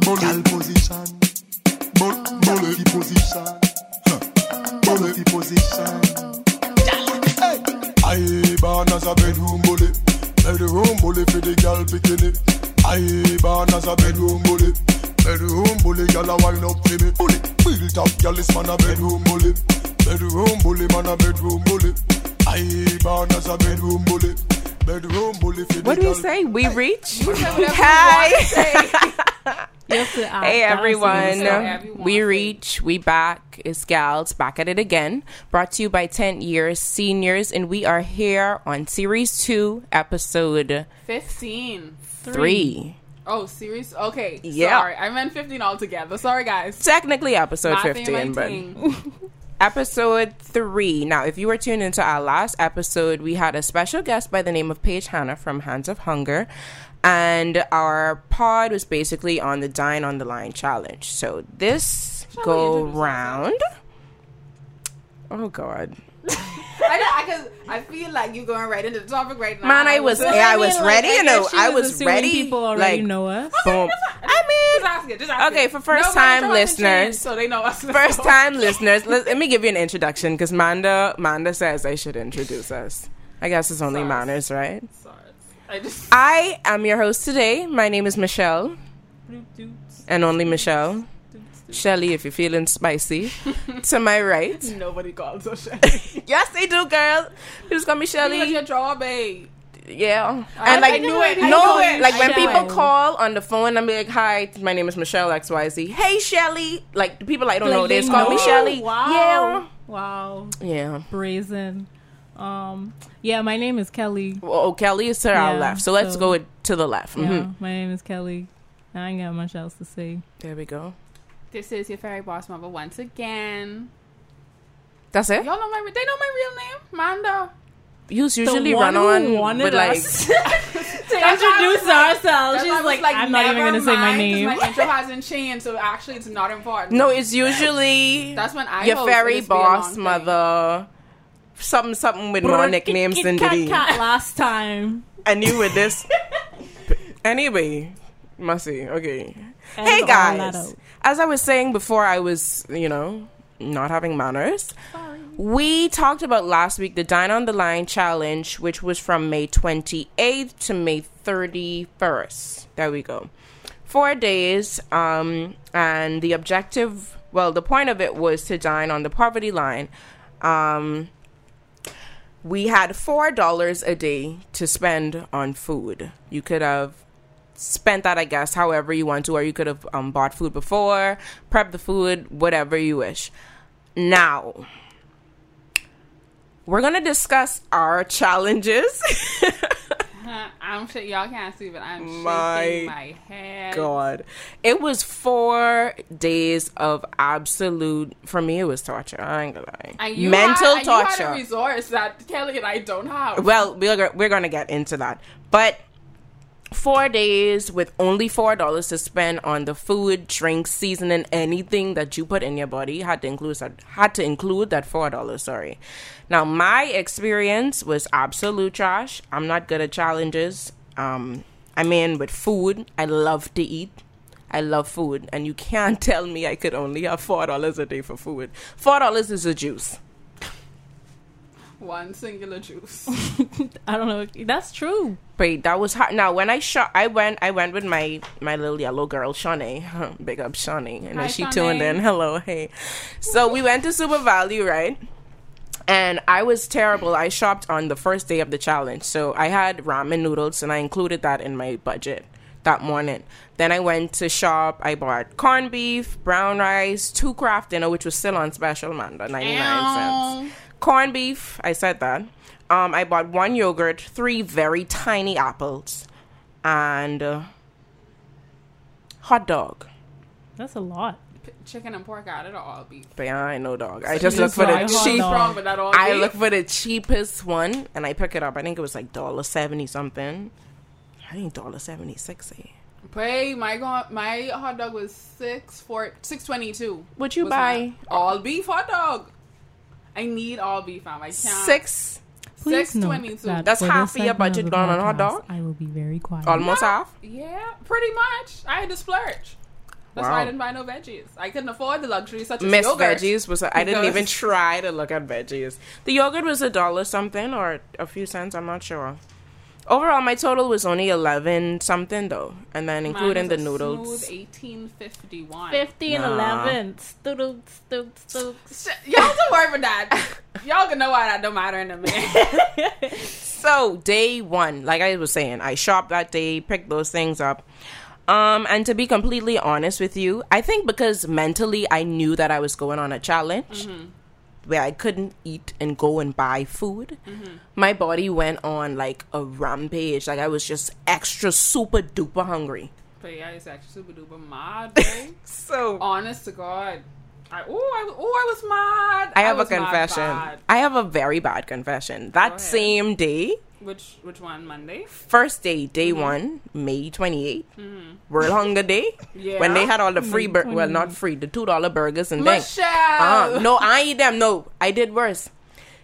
Bullet position. Bullet position. Bullet position. Hey. I born as a bedroom bully. Bedroom bully for the girl bikini. I born as a bedroom bully. Bedroom bully, girl a wind up for me. Bully, built up, girl is man a bedroom bully. Bedroom bully, man a bedroom bully. I born as a bedroom bully. Bedroom bully for the What do we say? We reach. You say whatever you Hi. Want to say. You have to add Hey everyone, So we reach, we back. It's gals back at it again. Brought to you by 10 years seniors, and we are here on series two, episode 15. three. Oh, series? Okay. Yeah. Sorry. I meant 15 altogether. Sorry, guys. Technically episode Not 15, but episode three. Now, if you were tuned into our last episode, we had a special guest by the name of Paige Hannah from Hands for Hunger. And our pod was basically on the Dine on the Line challenge. So this Shall go round. Oh God. I, I, I feel like you're going right into the topic right now. Man, I was, yeah, I was mean, like, ready. I You know, I was was ready. people already like, know us. Boom. I mean, just ask it. Just ask Okay, for first Nobody time listeners- so they know us. First time listeners, let, let me give you an introduction because Manda, Manda says I should introduce us. I guess it's only Sorry. manners, right? I just. I am your host today. My name is Michelle, and only Michelle. Shelly, if you're feeling spicy. to my right. Nobody calls us Shelly. Yes, they do, girl. You just call me Shelly. your jaw, babe. Yeah. I- And like, I knew it. I no, knew it. like when people call on the phone, I'm like, "Hi, my name is Michelle X Y Z." Hey, Shelly. Like the people I don't know, Like, they they just call me? Shelly. Wow. Wow. Yeah. Yeah. Brazen. Um, yeah, my name is Kelly. Oh, Kelly is to our left, so let's so- go to the left. Yeah, Mhm. my name is Kelly. I ain't got much else to say. There we go. This is your fairy boss mother once again. That's it. Y'all know my. They know my real name, Manda. You usually one run who on wanted with like to introduce ourselves. She's why I was like, I'm not even gonna say my name. My intro hasn't changed, so actually, it's not important. no, it's usually That's when I your host, fairy it'll be a boss mother. thing. Something, something with more nicknames than Kat the last time. And you with this. anyway, Mussy, okay. And hey guys, as I was saying before, I was, you know, not having manners. We talked about last week the Dine on the Line challenge, which was from May 28th to May 31st. There we go. Four days, um, and the objective, well, the point of it was to dine on the poverty line. Um, we had four dollars a day to spend on food. You could have spent that, I guess, however you want to, or you could have um, bought food before, prep the food, whatever you wish. Now, we're gonna discuss our challenges. Uh, I'm sure y'all can't see, but I'm My shaking my head. God, it was four days of absolute. For me, it was torture. I ain't gonna lie. Mental had, and You torture. had a resource that Kelly and I don't have. Well, we're we're gonna get into that, but four days with only four dollars to spend on the food, drinks, seasoning, anything that you put in your body had to include that had to include that four dollars. Sorry. Now my experience was absolute trash. I'm not good at challenges. Um, I mean, with food, I love to eat. I love food, and you can't tell me I could only have four dollars a day for food. Four dollars is a juice. One singular juice. I don't know. That's true. Wait, that was hard. Now, when I shot, I went. I went with my my little yellow girl, Shawnee. Big up, Shawnee. And Hi, then she Shawnee. tuned in. Hello, hey. So we went to Super Value, right? And I was terrible. I shopped on the first day of the challenge, so I had ramen noodles, and I included that in my budget that morning. Then I went to shop. I bought corned beef, brown rice, two Kraft Dinner, which was still on special, man, the ninety nine cents corned beef. I said that. Um, I bought one yogurt, three very tiny apples, and uh, hot dog. That's a lot. P- Chicken and pork added or all beef. But yeah, I know dog. I just look just for the cheap. dog. Wrong with that all I beef? look for the cheapest one, and I pick it up. I think it was like dollar seventy something. I think dollar seventy six. Eh? Pay my go- my hot dog was six four six twenty two. Would you buy all beef hot dog? I need all beef, fam. I can't. six, Please 622. that That's half of your budget the gone on hot dog? I will be very quiet. almost half? Yeah, pretty much. I had to splurge. That's Wow. why I didn't buy no veggies. I couldn't afford the luxury such as Miss yogurt. Veggies was. I didn't even try to look at veggies. The yogurt was a dollar something or a few cents. I'm not sure. Overall, my total was only eleven something though, and then Mine including the a noodles. Smooth 1851. 50 and Nah. 11. Stoodle, stoop, stoop. Shit, Y'all don't worry about that. Y'all can know why that don't matter in a minute. So day one, like I was saying, I shopped that day, picked those things up. Um, and to be completely honest with you, I think because mentally I knew that I was going on a challenge where I couldn't eat and go and buy food, my body went on like a rampage. Like I was just extra super duper hungry. but yeah, it's actually super duper mad. So Honest to God. I, oh, I, ooh, I was mad. I have a was mad confession. I have a very bad confession. That same day, Which which one? Monday? first day, day Mm-hmm. one, May 28th, World Hunger Day, Yeah. when they had all the free, bur- well, not 28th. free, the $2 burgers and things. Michelle. Uh, no, I eat them. No, I did worse.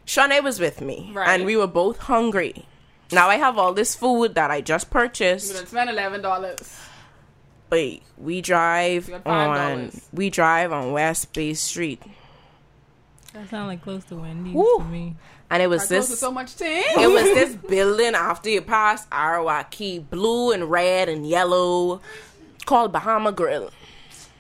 Shanae was with me, Right. and we were both hungry. Now I have all this food that I just You purchased. done spent eleven dollars. Wait, we drive You got five on we drive on West Bay Street, That sounds like close to Wendy's Woo. to me. and it was I this. so much thing. it was this building after you pass Arawak Cay, blue and red and yellow, called Bahama Grill.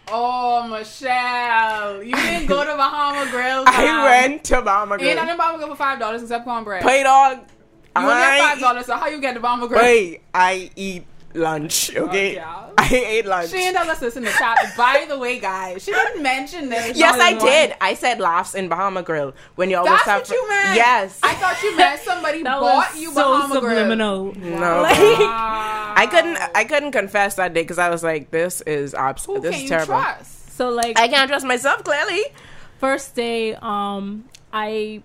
Oh, Michelle, you didn't go to Bahama Grill. I fam. went to Bahama Grill. Ain't Grill. nothing Bahama Grill for five dollars except cornbread. Play dog. you only I have five dollars, so how you get the Bahama Grill? Wait, I eat lunch. Okay, yeah. I ate lunch. She didn't tell us this in the chat. By the way, guys, she didn't mention this. Yes, I in one. did. I said laughs in Bahama Grill when you always That's have. what you meant. Yes. I thought you meant somebody That bought was you so Bahama Grill. subliminal. no. Wow. I couldn't. I couldn't confess that day because I was like, "This is abs- Who This can is you terrible." trust? So, like, I can't trust myself. Clearly, first day um i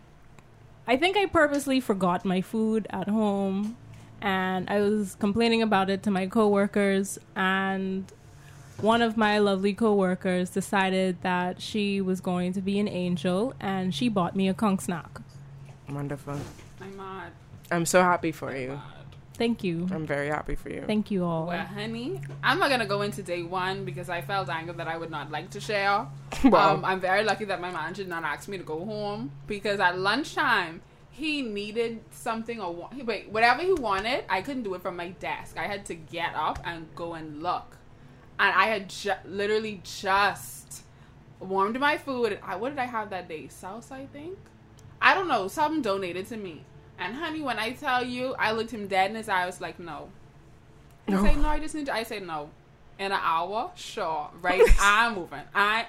i think i purposely forgot my food at home and i was complaining about it to my coworkers and one of my lovely coworkers decided that she was going to be an angel and she bought me a conch snack wonderful. I'm mad. I'm so happy for you. Mad. thank you I'm very happy for you. thank you all Well, honey, I'm not gonna go into day one because I felt anger that I would not like to share. Wow. Um, I'm very lucky that my manager did not ask me to go home because at lunchtime he needed something or wa- wait whatever he wanted. I couldn't do it from my desk. I had to get up and go and look, and I had ju- literally just warmed my food. I what did I have that day? Sauce, I think. I don't know. Something donated to me. And honey, when I tell you, I looked him dead in his eye. I was like, no. He No. said, no, I just need to. I said, no. In an hour? Sure. Right? I'm moving. I,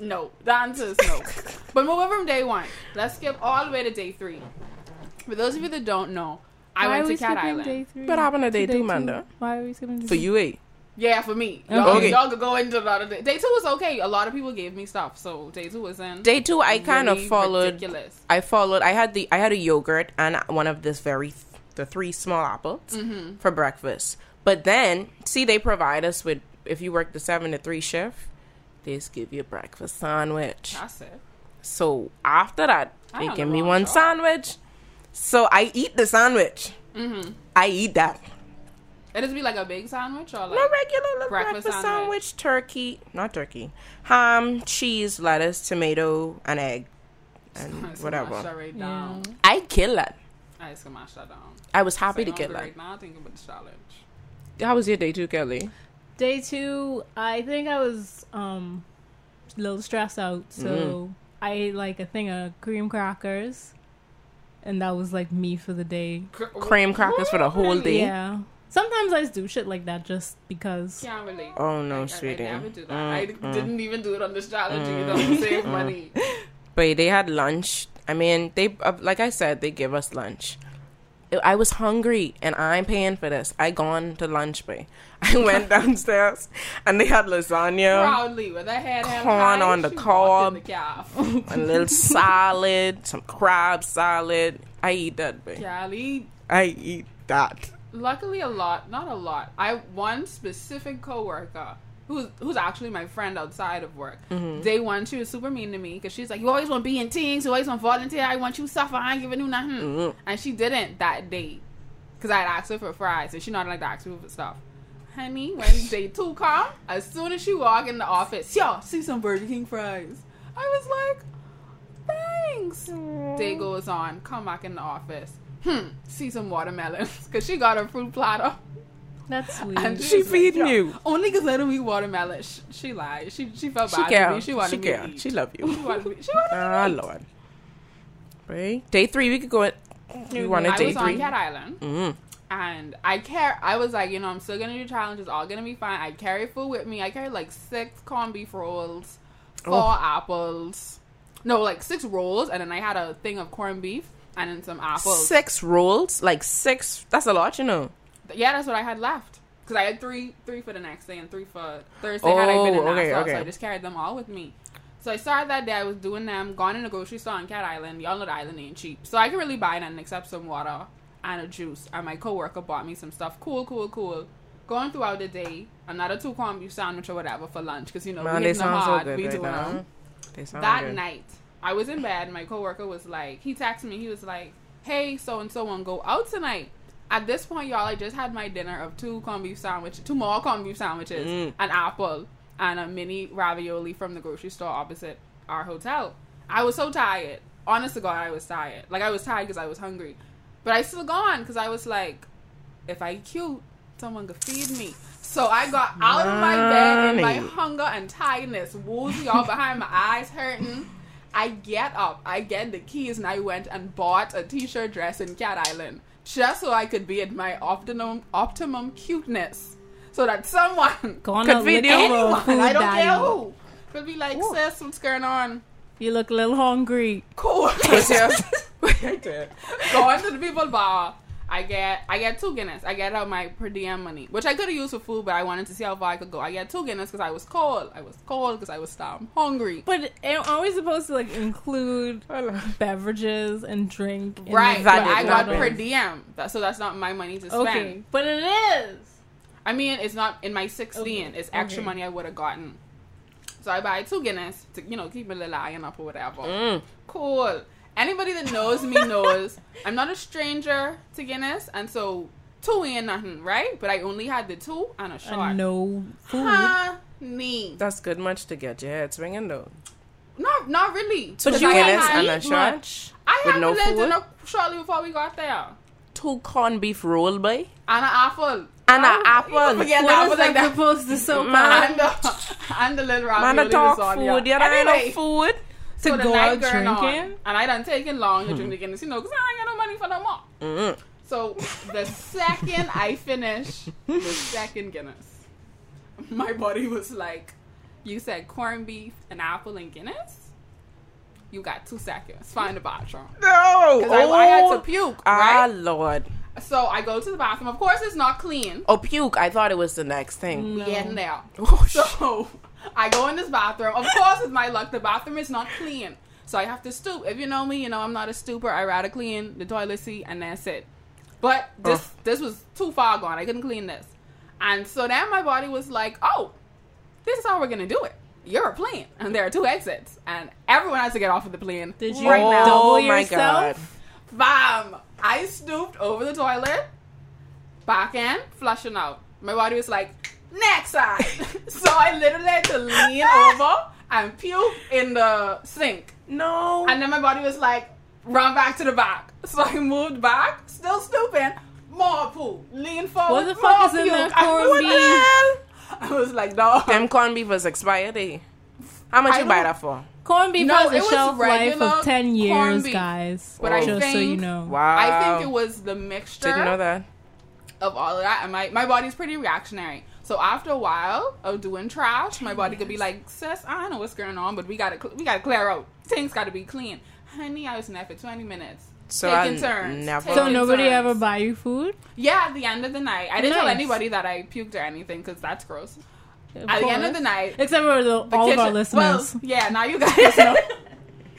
no. The answer is no. but move moving from day one, let's skip all the way to day three. For those of you that don't know, I Why went are to Cat skipping Island. day three What happened to to day two, two? Manda? why are we skipping day For you, eh? Yeah, for me. Y'all, Okay. y'all could go into the other day. Day two was okay. A lot of people gave me stuff, so day two was in. Day two, I kind of followed. Ridiculous. I followed. I had the. I had a yogurt and one of this very the three small apples Mm-hmm. for breakfast. But then, see, they provide us with if you work the seven to three shift, just give you a breakfast sandwich. That's it. So after that, I they give me one job. sandwich. So I eat the sandwich. Mm-hmm. I eat that. It does be like a big sandwich or like No regular breakfast breakfast, sandwich. sandwich. turkey, not turkey, ham, cheese, lettuce, tomato, and egg, and just whatever. Right Yeah. I kill that. I just gonna mash that down. I was happy So to kill that. Right now, thinking about the challenge. How was your day too, Kelly? Day two, I think I was um a little stressed out, so Mm-hmm. I ate like a thing of cream crackers, and that was like me for the day. Cream crackers for the whole day. Yeah. Sometimes I just do shit like that just because. Can't relate. Oh no, I, I, sweetie. I never do that. Mm, I mm. didn't even do it on this challenge either to save money. But they had lunch. I mean, they uh, like I said, they give us lunch. I was hungry, and I'm paying for this. I gone to lunch, bay. I went downstairs, and they had lasagna, Proudly with head held Corn on the cob. the a little salad, some crab salad. I eat that. Cali, I eat that. luckily a lot, not a lot. I one specific coworker who's who's actually my friend outside of work. Mm-hmm. Day one, she was super mean to me because she's like, "You always want to be in teams, you always want to volunteer. I want you to suffer. I ain't giving you nothing." Mhm. And she didn't that day because I had asked her for fries, and she not like to ask me for stuff. Honey, when day two come, as soon as she walk in the office, yo, see some Burger King fries. I was like, thanks. Day goes on, come back in the office. Hmm, see some watermelons. Because she got her fruit platter. That's sweet. And She was like, feeding you." Only because I don't eat watermelon. She, she lied. She she felt She bad for care. me. She wanted She me care. to eat. She love you. She wanted me, she wanted me to Ah. Lord. Right. Day three, we could go. At, you wanted I day was on three? Cat Island. Mm. And I care. I was like, you know, I'm still gonna do challenges. All gonna be fine. I carry food with me. I carry like six corned beef rolls, four Oh. apples. No, like six rolls, and then I had a thing of corned beef and then some apples. Six rolls, like six. That's a lot, you know. Yeah, that's what I had left. Because I had three, three for the next day and three for Thursday. had I been in Oh, okay, Nassau, so. I just carried them all with me. So I started that day. I was doing them, gone in the grocery store on Cat Island. Y'all know the island ain't cheap, so I can really buy nothing except some water and a juice. And my coworker bought me some stuff. Cool, cool, cool. Going throughout the day, another two beef sandwich or whatever for lunch because you know Man, we hitting them sound so hard. we right doing them that good. night i was in bed my coworker was like he texted me he was like hey so and so on go out tonight at this point y'all i just had my dinner of two corned beef sandwiches two more corned beef sandwiches Mm. an apple and a mini ravioli from the grocery store opposite our hotel. I was so tired. Honest to god i was tired. Like i was tired because i was hungry. But i still gone because i was like if i cute someone could feed me. So I got out of my bed in my hunger and tiredness, woozy all behind my eyes hurting. I get up, I get the keys, and I went and bought a t-shirt dress in Cat Island just so I could be at my optimum optimum cuteness, so that someone, Going Could out feed looking you. for a anyone, I don't care who, could be like, sis, what's going on? You look a little hungry. Cool. Your- Right there. Going to the people bar. I get I get two Guinness. I get out my per diem money, which I could have used for food, but I wanted to see how far I could go. I get two Guinness because I was cold. I was cold because I was starving, hungry. But are we supposed to like include beverages and drink? in Right, the but I got valid. per diem, That- so that's not my money to spend. Okay, but it is. I mean, it's not in my sixteen. Okay, It's extra okay. money I would have gotten. So I buy two Guinness to you know keep my little iron up or whatever. Mm. Cool. Anybody that knows me knows I'm not a stranger to Guinness, and so two ain't nothing, right? But I only had the two and a shot. And no food. Honey. That's good much to get your head swinging though. Not, not really. So Because two I Guinness and a eat shot much. I with had no a little food? dinner shortly before we got there, Two corned beef roll, boy. and an apple, And an Oh, apple. you don't Forget the What apple is like that that. supposed to soak Man. up? And the, and the little Man, ravioli I talk lasagna. food. You don't have no food. To so the go night out going on, drinking? and I done taken long to drink the Guinness, you know, because I ain't got no money for no more. Mm. So the second I finish the second Guinness, my body was like, "You said corned beef, an apple, and Guinness. You got two seconds. Find the bathroom." No. Because I, I had to puke, Ah, right? Lord. So I go to the bathroom. Of course, it's not clean. Oh, puke. I thought it was the next thing. We getting there. Oh, So I go in this bathroom. Of course, it's my luck. The bathroom is not clean. So I have to stoop. If you know me, you know I'm not a stooper. I rather clean the toilet seat and that's it. But this Ugh. this was too far gone. I couldn't clean this. And so then my body was like, oh, this is how we're going to do it. You're a plane. And there are two exits. And everyone has to get off of the plane. Did you right now. oh double my yourself? Bam! I stooped over the toilet, back in, flushing out. My body was like, next side. so I literally had to lean over and puke in the sink. No. And then my body was like, run back to the back. So I moved back, still stooping, more poo. Lean forward. What the fuck more is in that I- corned the beef? I was like, no. Them corned beef was expired. eh? How much I you buy that for? Corned beef No, has a was shelf life regular of 10 years, beef. guys. But I just so you know. Wow. I think it was the mixture. Didn't know that. of all of that, and my my body's pretty reactionary. So after a while of doing trash, my body could be like, "Sis, I don't know what's going on, but we gotta cl- we gotta clear out. Things got to be clean." Honey, I was in there for twenty minutes. So taking I turns. never- So nobody turns. ever buy you food? Yeah, at the end of the night, I didn't tell anybody that I puked or anything because that's gross. Of at the end of the night, Except for the, the all kitchen, of our listeners. Well, yeah, now you guys know.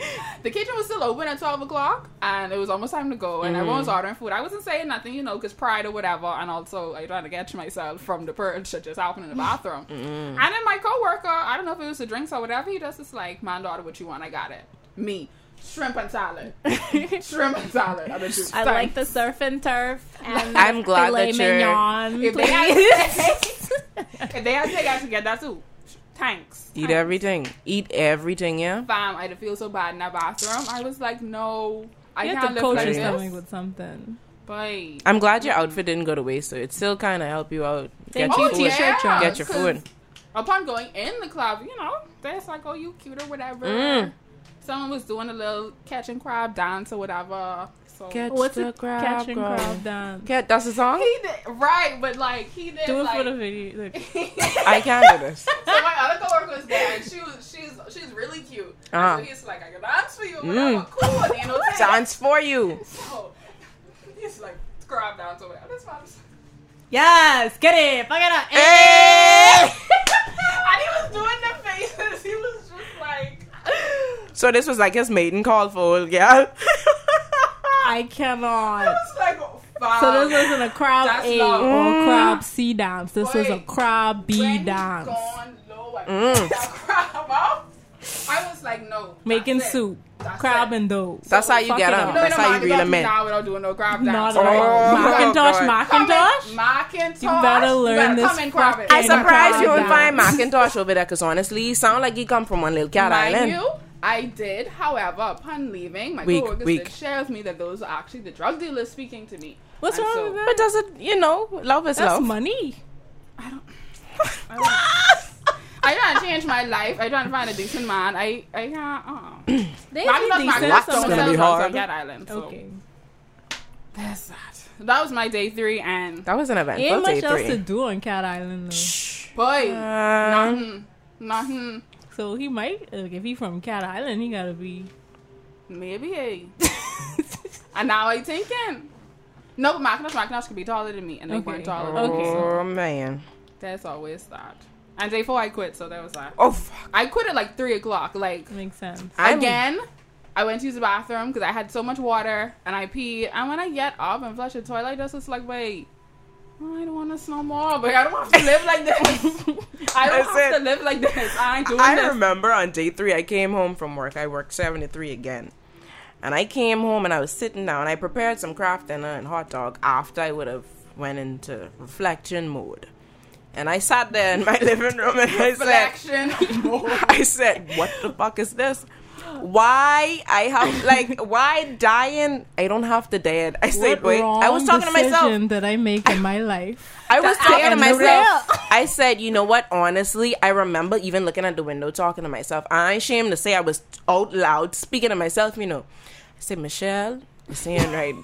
the kitchen was still open at 12 o'clock and it was almost time to go and everyone was mm-hmm. ordering food. I wasn't saying nothing, you know, because pride or whatever. And also, I trying to catch myself from the purge that just happened in the mm-hmm. bathroom. Mm-hmm. And then my coworker, I don't know if it was the drinks or whatever, he just is like, man, daughter, what you want? I got it. Me. Shrimp and salad. Shrimp and salad. I, don't I like the surf and turf and I'm glad that you're- mignon. If they, please. had, if they had to take us to get that too, thanks. Eat Thanks. everything. Eat everything, yeah? Fam, I did feel so bad in that bathroom. I was like, no, I You have can't to live coat like your this. stomach with something. Boy. I'm glad your outfit didn't go to waste, so it still kind of helped you out. Thank Get you, your food. t-shirt job. Get your 'cause food. Upon going in the club, you know, that's like, oh, you cute or whatever. Mm. Someone was doing a little catch and crab dance or whatever. So Catch What's the it? crab, Catching girl. crab dance. Cat, that's a song? he did right, but like he did. Do it like, for the video. Like, I can't do this. so my other coworker was there, and she was she's she's really cute. Uh-huh. So he's like, I can dance for you, Mm. whatever. Cool, and you know, Dance for you. So he's like, crab dance or whatever. That's fine. yes, get it. Fuck it up. Hey! and he was doing the faces. He was just like, so this was like his maiden call for old girl. I cannot. I was like, fam. So this wasn't a crab That's A love. or crab C dance. This was a Wait. crab B when dance. Gone low and Mm. that crab up. I was like, no. Making that's it. soup, That's crab it. and dough. That's how you Fuck get it them. up. No, That's no, how you Macintosh reel them in. Now without doing no crab dance. Not Oh, at all. Macintosh, God. Macintosh. Macintosh. You better learn you better this Come and crab it. fucking- I Ain't no surprised you crab would find. Macintosh over there because honestly, he sound like you come from one little cat Mind island. you, I did. However, upon leaving, my Weak, coworkers weak. did share with me that those are actually the drug dealers speaking to me. What's And wrong so- with that? But does it, you know, love is That's love. money. I don't. I don't. I trying to change my life. I trying to find a decent man. I I can't. Oh. They Macintosh, be Macintosh, decent. That's someone gonna sells be hard. on Cat Island. So Okay. That's that. That was my day three, and That was an event. Ain't day much else to do on Cat Island though. boy, Uh, nothing, nothing. So he might, like, if he from Cat Island, he gotta be. Maybe. and now I thinking. No, but Macintosh, Macintosh could be taller than me, and they Okay. weren't taller than me. Okay. So Oh man. that's always that. And day four, I quit, so that was that. Oh fuck. I quit at like three o'clock. Like Makes sense. I'm- again, I went to use the bathroom because I had so much water and I peed. And when I get up and flush the toilet, I just was like, wait, I don't want to no more. But I don't have to live like this. I don't have to live like this. I ain't doing I this. remember on day three, I came home from work. I worked seven to three again. And I came home and I was sitting down. I prepared some Kraft Dinner and hot dog after I would have went into reflection mode. And I sat there in my living room and I said, Reflection. I said, what the fuck is this? Why I have like why dying? I don't have to dead. I said, What wait. I was talking to myself. that I make in my life. I was talking to myself. I said, you know what? Honestly, I remember even looking at the window talking to myself. I ain't ashamed to say I was out loud speaking to myself, you know. I said, Michelle, you're saying right.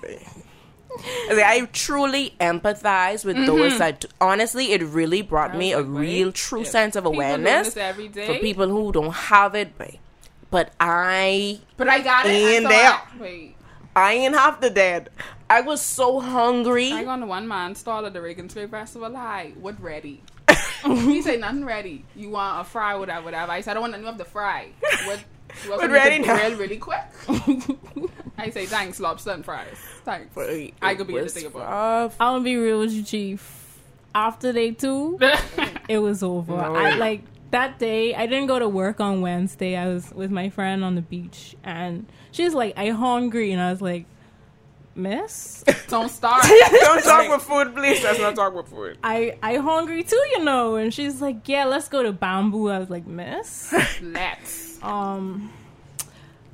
I, said, I truly empathize with those that honestly it really brought me a Mm-hmm. like, real true yeah. sense of awareness every day. for people who don't have it, babe. But I But I got it. In I there. thought, Wait. I ain't have the dead. I was so hungry. I gone to one man stall at the Reagan Street Festival. Hi, what ready? he said nothing ready. You want a fry, whatever, whatever. I said I don't want nothing of the fry. What? You want What ready now? grill really quick? I say thanks, lobster and fries. Thanks. But I could be in the was thing about. rough. I'm gonna be real with you, Chief. After day two, it was over. No I like that day. I didn't go to work on Wednesday. I was with my friend on the beach, and she's like, "I hungry," and I was like, "Miss, Don't start. Don't talk with food, please. Let's not talk with food. I I hungry too, you know." And she's like, "Yeah, let's go to Bamboo." I was like, "Miss." Let's. Um,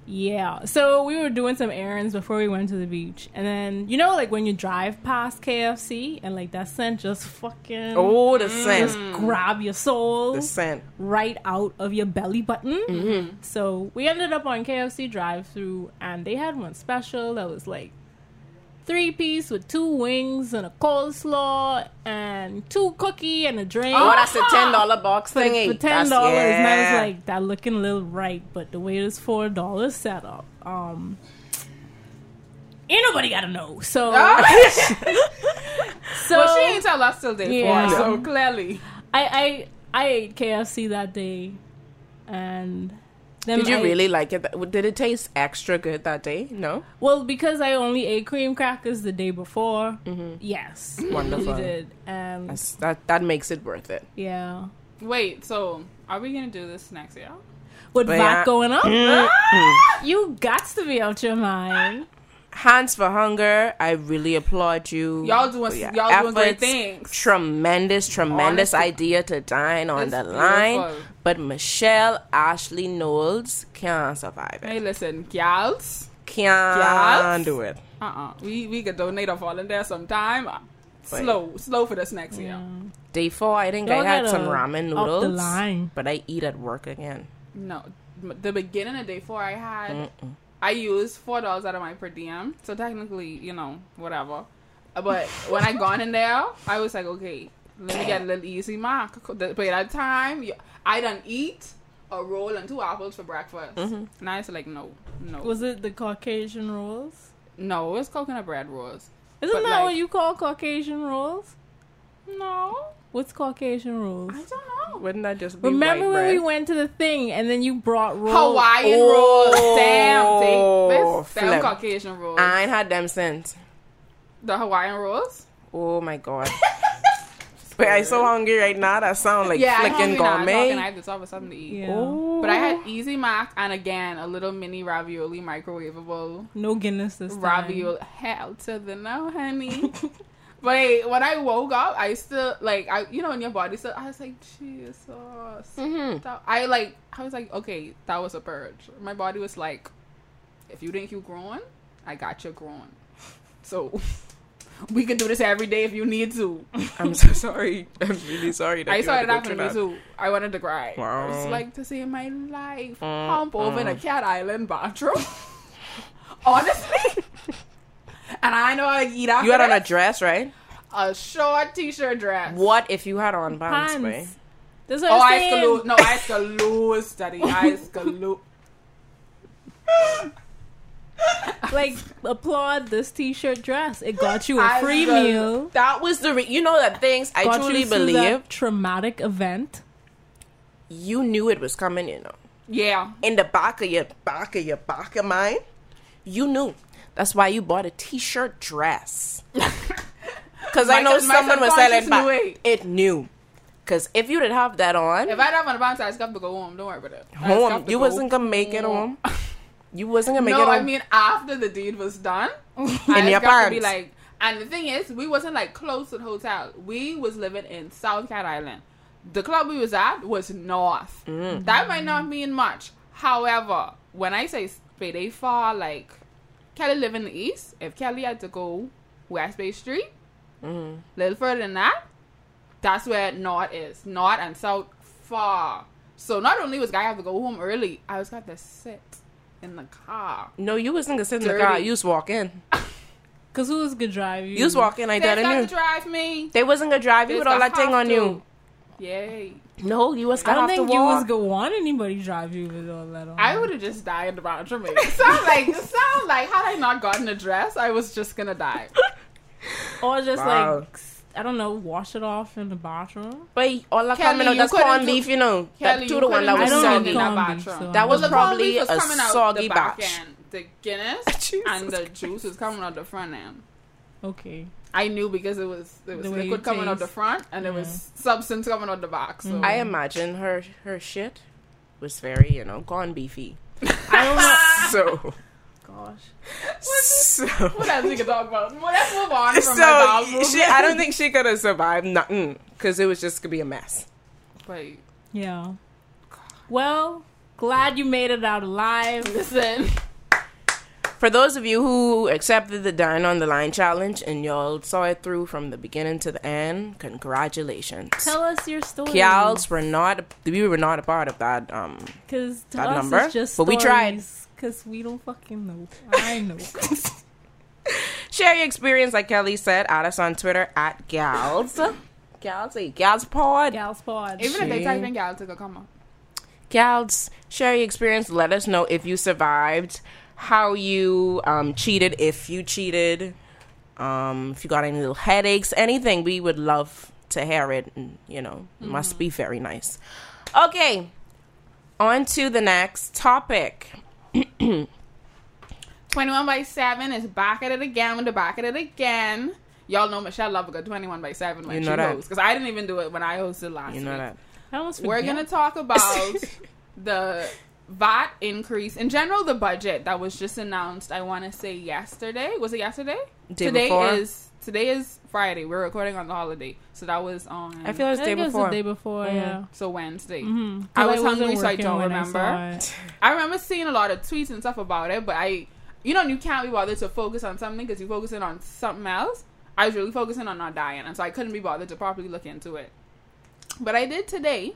yeah. So we were doing some errands before we went to the beach, and then you know, like when you drive past KFC and like that scent just fucking Oh, the scent. just grab your soul The scent. right out of your belly button. Mm-hmm. So we ended up on KFC drive-through, and they had one special that was like three piece with two wings and a coleslaw and two cookie and a drink. Oh, that's a ten dollar box for, thingy. for ten dollars, That's- and I was like, that looking a little right, but the way this four dollars set up, um, ain't nobody gotta know. So, so well, she ain't tell us till day Yeah. four, so clearly. I, I I ate KFC that day, and then Did you I- really like it? Did it taste extra good that day? No. Well, because I only ate cream crackers the day before. Yes, Mm-hmm. Wonderful. we did, and That's, that that makes it worth it. yeah, Wait, so are we gonna do this next year? with But VAT yeah. going up, Mm-hmm. you got to be out your mind. Hands for Hunger, I really applaud you. Y'all doing- for your y'all doing great things. Tremendous, tremendous Honestly. idea to dine on the line. beautiful. But Michelle Ashley Knowles can't survive it. Hey, listen, gals. Can't Yes. do it. Uh uh We we could donate a volunteer sometime. Slow, slow for this next year. Day four, I think Y'all I had some ramen up the noodles. line. But I eat at work again. No, the beginning of day four, I had I used four dollars out of my per diem, so technically, you know, whatever. But when I gone in there, I was like, okay, let me get a little Easy Mac. But at that time, you- I done eat a roll and two apples for breakfast, mm-hmm. and I was like, no, no, Was it the Caucasian rolls? no, it's coconut bread rolls. Isn't But, that like- what you call Caucasian rolls? No, What's Caucasian rolls? I don't know. Wouldn't that just be Remember white when we went to the thing and then you brought rolls? Hawaiian Oh, rolls, damn, see, oh, this, damn. Caucasian rolls. I ain't had them since. the Hawaiian rolls. Oh my god. But I'm so hungry right now. That sound like yeah, I'm flicking hungry now. I'm talking, I gourmet. have to stop with something to eat. Yeah. Oh. But I had oh. Easy Mac and again a little mini ravioli microwavable No Guinness this time. ravioli. Hell to the no, honey. but when I woke up, I still like I you know in your body still I was like Jesus. Mhm. That- I like I was like okay that was a purge. My body was like, if you think you growing, I got you growing. So. We can do this every day if you need to. I'm so sorry. I'm really sorry. That I saw it happen to me too. I wanted to cry. Wow. I was like to see my life Mm, hump over in a mm. cat island bathroom. Honestly. And I know I eat after You had on a dress, right? a short t-shirt dress. What if you had on pants, Pants. way? That's what Oh, I'm I saying. scaloo. No, I scaloo, daddy. I scaloo. Like, applaud this t-shirt dress. It got you a I free scaloo. meal. That was the re- you know that things I got truly you believe that traumatic event. you knew it was coming. You know, Yeah. in the back of your back of your back of mind, you knew. That's why you bought a t-shirt dress. Because I know someone was selling back. it. It knew. Because if you didn't have that on, If I have on a bounce, I just have to go home. Don't worry about it. Home, you wasn't gonna make it home. You wasn't gonna make no, it home. I mean after the deed was done, In I your got to be like. And the thing is, we wasn't like close to the hotel. We was living in South Cat Island. The club we was at was north. Mm. That might not mean much. However, when I say they far, like Kelly live in the east. If Kelly had to go West Bay Street, Mm-hmm. little further than that, that's where north is. North and south far. So not only was guy have to go home early, I was got to sit in the car. no, you wasn't gonna sit in the car. You was walk in. Because who was gonna drive you? You was walking like They that, got and to you. drive me. They wasn't gonna drive you They with all that thing on to. you. Yay. No, you was I gonna don't have think to you was gonna want anybody drive you with all that on. I would have just died in the bathroom. It sound like it sound like had I not gotten a dress, I was just gonna die. or just Wow. like I don't know, wash it off in the bathroom. But all that Kelly, coming out, you that's couldn't corned beef, you know. Kelly, that to you the one that was do do soggy. in that beef, bathroom. so- That was Well, probably was a coming out soggy the back batch. end. The Guinness and the juice is coming out the front end. Okay. I knew because it was it was The liquid coming out the front and there was substance coming out the back. So I imagine her her shit was very, you know, gone beefy. I don't know. So, Gosh. so, what else we can talk about? Well, let's move on from so bowel she. I don't think she could have survived nothing because it was just gonna be a mess. But Yeah. Well, glad you made it out alive. listen, For those of you who accepted the Dine on the Line challenge and y'all saw it through from the beginning to the end, congratulations. Tell us your story. Kials were not we were not a part of that um Because that us number, it's just but we tried. Because we don't fucking know. I know. Share your experience, like Kelly said. Add us on Twitter at Gals. Gals, hey, Gals Pod. Gals pod. even if they type in gal, to come on. Gals, share your experience. Let us know if you survived, how you um, cheated, if you cheated, um, if you got any little headaches, anything. We would love to hear it. And, you know, it must be very nice. Okay, on to the next topic. 21 by 7 is back at it again with the back at it again. Y'all know Michelle love a good 21 by 7 when You she know that. hosts. Because I didn't even do it when I hosted last You know week. that. I We're going to talk about the VAT increase in general. The budget that was just announced. I want to say yesterday. Was it yesterday? Day today before? is today is Friday. We're recording on the holiday, so that was on. I feel like it's day think it was before. the day before, Mhm. yeah. so Wednesday. Mm-hmm. I was hungry, so I don't remember. I, I remember seeing a lot of tweets and stuff about it, but I, you know, you can't be bothered to focus on something because you're focusing on something else. I was really focusing on not dying, and so I couldn't be bothered to properly look into it. But I did today,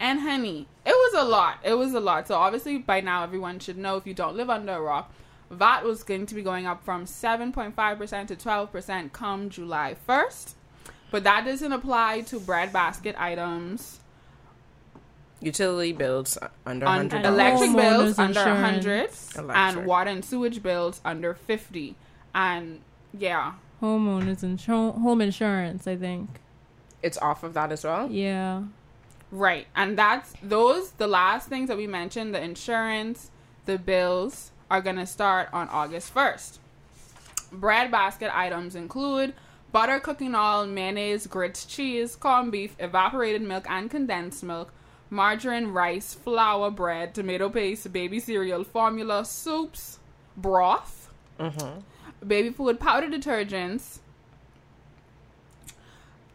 and honey, it was a lot. It was a lot. So obviously, by now, everyone should know if you don't live under a rock, VAT was going to be going up from 7.5% to 12% come July 1st. But that doesn't apply to bread basket items, Utility bills under on hundred And dollars. electric bills under insurance. 100 Electric. and water and sewage bills under 50 and yeah Homeowners and home insurance, I think. It's off of that as well. Yeah. Right and that's those the last things that we mentioned the insurance the bills are going to start on august 1st bread basket items include butter cooking oil mayonnaise grits cheese corned beef evaporated milk and condensed milk margarine rice flour bread tomato paste baby cereal formula soups broth mm-hmm. baby food, powder detergents,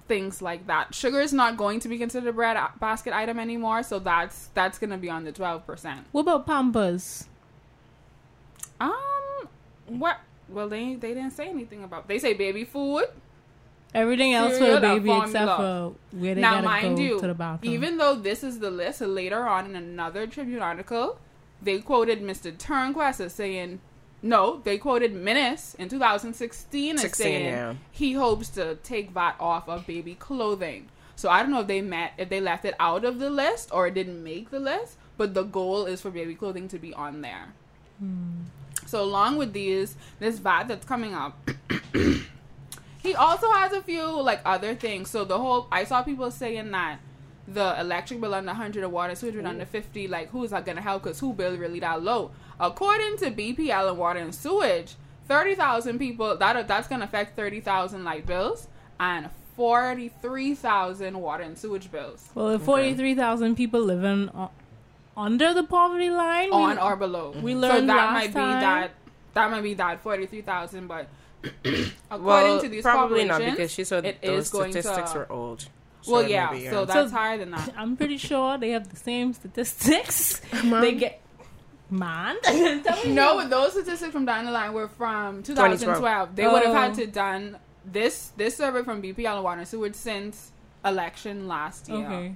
things like that. Sugar is not going to be considered a bread basket item anymore, so that's that's going to be on the twelve percent. What about Pampers? Um, what? Well, they they didn't say anything about. They say baby food. Everything else for the baby except for where they now, gotta mind go you, to the bathroom. even though this is the list, later on in another Tribune article, they quoted Mr. Turnquest as saying, no, they quoted Minnis in 2016 as 16, saying yeah. he hopes to take VAT off of baby clothing. So I don't know if they met if they left it out of the list or it didn't make the list, but the goal is for baby clothing to be on there. Hmm. So along with these, this VAT that's coming up. He also has a few like other things. So the whole I saw people saying that the electric bill under 100 or water sewage bill under 50 like who's that going to help cuz who bill really that low. According to BPL and water and sewage, 30,000 people that that's going to affect 30,000 light bills and 43,000 water and sewage bills well, if forty-three thousand people living o- uh, under the poverty line, we- on or below. we so learned that last might be time. that that might be that 43,000 but according Well, to these probably not because she said it those is going statistics to were old. Well, So yeah, so uh, that's So- higher than that. I'm pretty sure they have the same statistics. they get man. Tell me No, those statistics from down the line were from 2012. They would have had Oh. to done this this survey from BPL and Water and Sewage since election last year. Okay.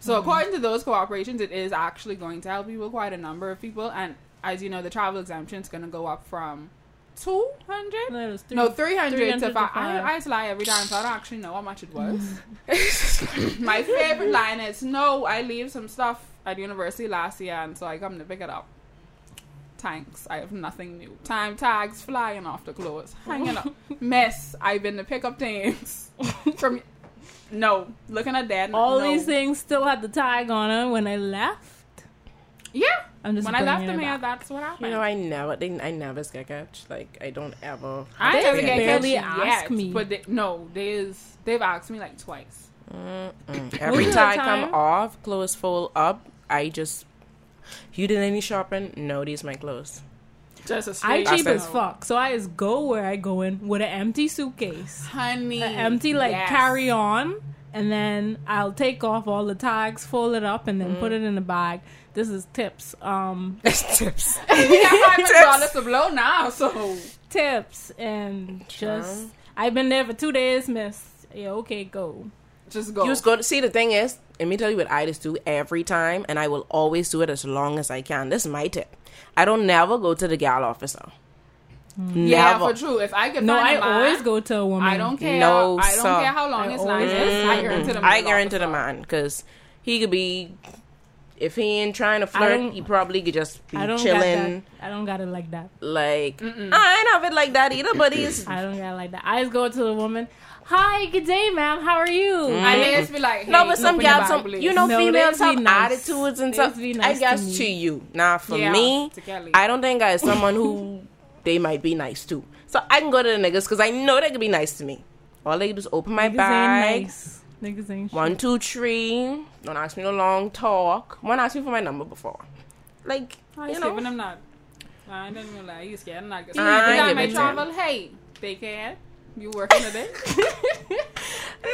So mm-hmm. according to those cooperations, it is actually going to help people, quite a number of people. And as you know, the travel exemption is going to go up from 200 No, it was three- no, 300, 300 to to 5. five. I, I lie every time, so I don't actually know how much it was. My favorite line is, no, I leave some stuff at university last year, and so I come to pick it up. Thanks, I have nothing new. Time tags flying off the clothes, hanging up. Mess, I've been to pick up things from... No, looking at that. All no. these things still had the tag on them when I left. Yeah, I'm just when I left the them it here, back. that's what happened. You know, I never, they, I never get catch. Like, I don't ever. I They never get barely catch ask yet, me. but they, no, there's they've asked me like twice. Mm-mm. Every Was time I come off, clothes fold up. I just. You did any shopping? No, these my clothes. Just a I straight That's cheap as fuck, so I just go where I go in with an empty suitcase, honey, an empty like yes. carry on, and then I'll take off all the tags, fold it up, and then Mm. put it in a bag. This is tips. Um, Tips. we got five hundred dollars to blow now, so tips, and just I've been there for two days, miss. Yeah, okay, go. just go. You just go to see. The thing is, let me tell you what I just do every time, and I will always do it as long as I can. This is my tip. I don't never go to the gal office though. yeah, for true. If I could No, I I a man, always go to a woman. I don't care. No, I don't sir. care how long I his line always- is. I guarantee the man. I man guarantee the man because he could be. If he ain't trying to flirt, he probably could just be I don't got chilling. that. I don't got it like that. Like I ain't have it like that either, but he's I don't got it like that. I just go to the woman. Hi, good day, ma'am. How are you? Mm-hmm. And they just be like, hey, No, but some open your gals, bag, some you know, No, females have nice. attitudes and They stuff. be I nice to guess to you. Now, for Yeah, me. I don't think I someone who they might be nice to. So I can go to the niggas because I know they could be nice to me. All they do is open my Niggas bag. nice. Niggas ain't One, shit. two. Don't ask me no long talk. One asked me for my number before. Like I you was know, giving them that. I didn't even lie. You scared? I'm not I gonna. Every time give I it to travel, hey, they can. You working today? no,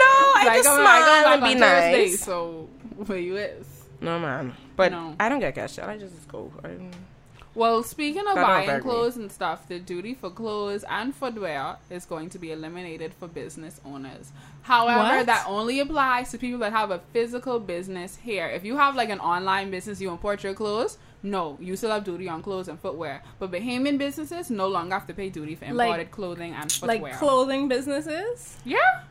I Like, just I'm- smile I go and back be on Thursday, nice. So where you is? No man, but No. I don't get cashed out. I just go. I, Well, speaking of That buying affect me. clothes and stuff, the duty for clothes and footwear is going to be eliminated for business owners. However, What? that only applies to people that have a physical business here. If you have like an online business, you import your clothes. No, you still have duty on clothes and footwear. But Bahamian businesses no longer have to pay duty for Like- imported clothing and footwear. Like clothing businesses. yeah,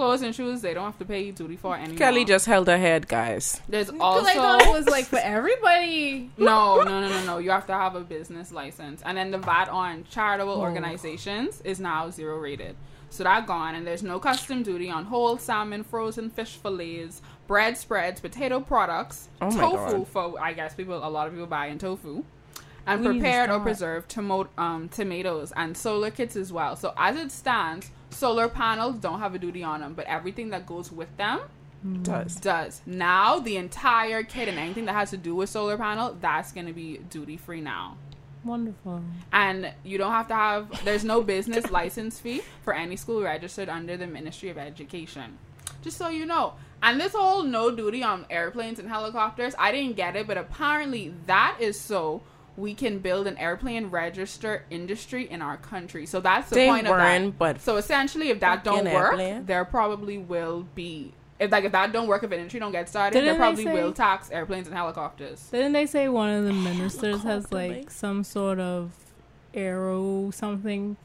clothes and shoes they don't have to pay duty for anymore. Kelly just held her head, guys. There's Because also I thought it was like for everybody. No, no, no, no, no. You have to have a business license. And then the VAT on charitable Oh. organizations is now zero rated. So that gone, and there's no custom duty on whole salmon, frozen fish fillets, bread spreads, potato products, Oh tofu God. for I guess people a lot of people buy in tofu, and We to prepared or preserved tomo- um, tomatoes and solar kits as well. So as it stands, solar panels don't have a duty on them, but everything that goes with them Does does. Now the entire kit and anything that has to do with solar panel, that's gonna be duty free now. Wonderful. And you don't have to have there's no business license fee for any school registered under the Ministry of Education. Just so you know. And this whole no duty on airplanes and helicopters, I didn't get it, but apparently that is so we can build an airplane register industry in our country. So that's the They point of that. but So essentially, if that don't work, airplane. there probably will be. If like if that don't work, if an industry don't get started, there Didn't they probably say- will tax airplanes and helicopters. Didn't they say one of the ministers has like some sort of aero something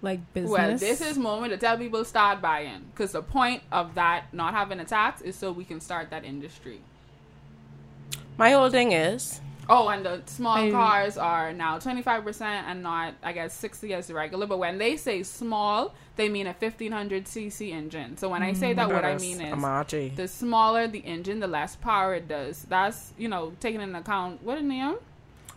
like business? Well, this is moment to tell people start buying because the point of that not having a tax is so we can start that industry. my whole thing is Oh, and the small I- cars are now 25% and not, I guess, 60 as the regular. But when they say small, they mean a 1500cc engine. So when I say that, what I mean is the smaller the engine, the less power it does. That's, you know, taking into account, what in the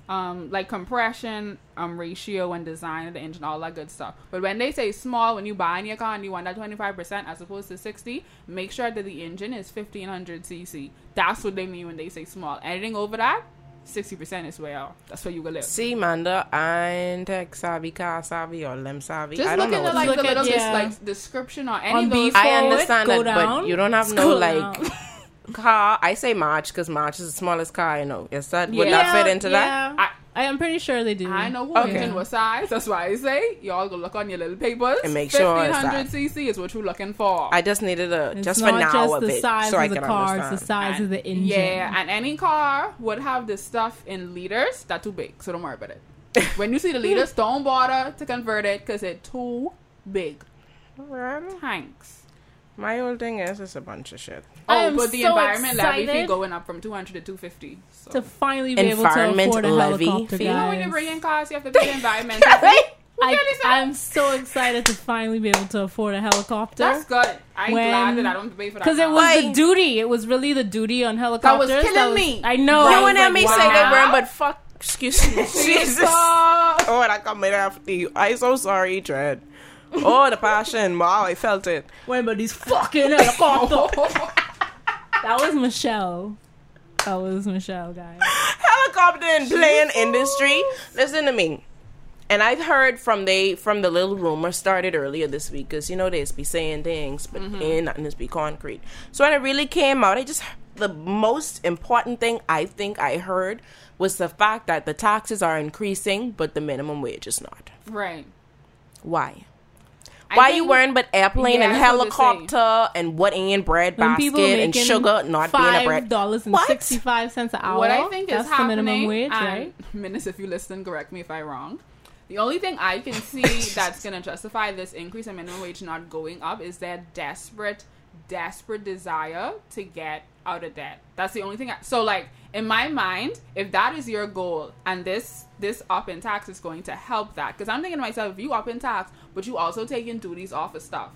um, like compression, um, ratio and design of the engine, all that good stuff. But when they say small, when you buy in your car and you want that 25% as opposed to 60, make sure that the engine is 1500cc. That's what they mean when they say small. Anything over that, 60% is where that's where you will live. See, Manda, I'm tech savvy, car savvy, or lem savvy. Just I look don't know. at the, what like Look the at- little dis- yeah. like description or any On of those. B4, I understand go that, down, but you don't have no like down. car. I say March because March is the smallest car I know. Is that would that fit into that? yeah. I, am pretty sure they do. I know who Okay. engine what size. That's why I say y'all go look on your little papers And make sure 1500 cc is what you're looking for. I just needed a It's just not for now just of the it, size so I of the can car, it's the size of the engine. Yeah, and any car would have the stuff in liters that too big, so don't worry about it. when you see the liters, don't bother to convert it because it's too big. Well, Thanks. My whole thing is it's a bunch of shit. Oh, I Oh, am but the so environment levy fee excited going up from 200 to 250. So. to finally be able to Environment afford a levy helicopter, fee. you know when you guys. bring in cars, you have to pay the environmental fee. I, I'm so excited to finally be able to afford a helicopter. That's good. I'm When- glad that I don't pay for that. Because it now. was the duty. It was really the duty on helicopters. That was killing me. I know. You I was have like, me wow. say they wow. weren't, but fuck. Excuse me. Jesus. Oh, and I coming after you. I'm so sorry, Dread. Oh, the passion. Wow, I felt it. Wait, but these fucking helicopter. that was Michelle. That was Michelle, guys. Helicopter and plane industry. Listen to me. And I've heard from they from the little rumor started earlier this week because you know they just be saying things, but mm-hmm. ain't nothing just be concrete. So when it really came out, I just the most important thing I think I heard was the fact that the taxes are increasing, but the minimum wage is not. right. Why? I Why think- you worrying about airplane Yeah, and that's what they say. helicopter and what in bread When people basket and sugar not being a bread? dollars and What? sixty five cents an hour. What I think that's is the happening, minimum wage, right? Minister, if you listen, correct me if I'm wrong. The only thing I can see that's going to justify this increase in minimum wage not going up is their desperate, desperate desire to get out of debt. That's the only thing. I, so, like in my mind, if that is your goal, and this this up in tax is going to help that, because I'm thinking to myself, if you up in tax, but you also taking duties off of stuff.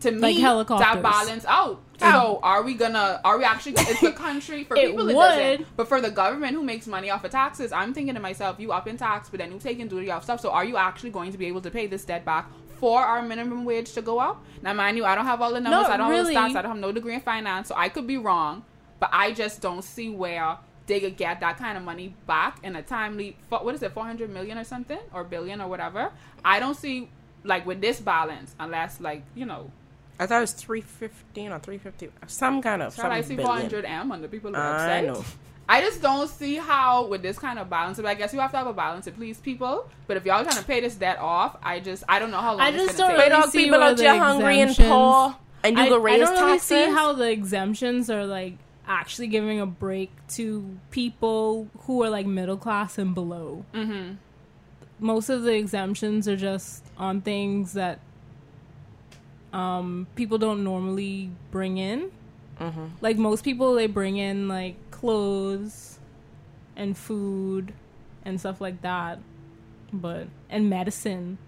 To me, Like helicopters. that balance out. So, are we gonna? Are we actually? It's the country for It people. It doesn't. would. But for the government who makes money off of taxes, I'm thinking to myself, you up in tax, but then you taking duty off stuff. So are you actually going to be able to pay this debt back for our minimum wage to go up? Now, mind you, I don't have all the numbers. Not I don't really. have the stats. I don't have no degree in finance, so I could be wrong. But I just don't see where they could get that kind of money back in a timely what is it 400 million or something or billion or whatever i don't see like with this balance unless like you know I thought it was three fifteen or three fifty, some kind of. Shall some I see billion. 400M on the people I know. I just don't see how with this kind of balance. But I guess you have to have a balance to please people. But if y'all trying to pay this debt off, I just I don't know how long. I just gonna don't take. But really dog see people where out there hungry and poor, and you I, go raise I don't really taxes. see how the exemptions are like actually giving a break to people who are like middle class and below. Mm-hmm. Most of the exemptions are just on things that um, people don't normally bring in. Mm-hmm. Like most people, they bring in like clothes and food and stuff like that, but and medicine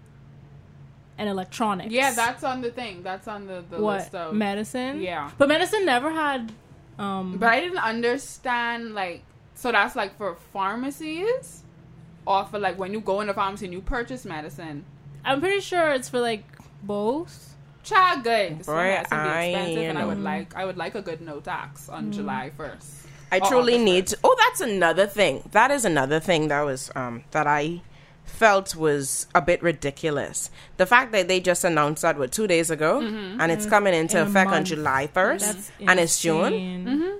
and electronics. Yeah, that's on the thing. That's on the, the what list of medicine. Yeah. but medicine never had. Um, But I didn't understand like so that's like for pharmacies or for like when you go in a pharmacy and you purchase medicine. I'm pretty sure it's for like both. Child good. So Boy, medicine be expensive you and I would like I would like a good no tax on July first. I Oh, truly August need to. Oh, that's another thing. That is another thing that was um that I felt was a bit ridiculous. The fact that they just announced that what two days ago, mm-hmm. and it's mm-hmm. coming into In effect on. July first, That's and it's June. insane. Mm-hmm.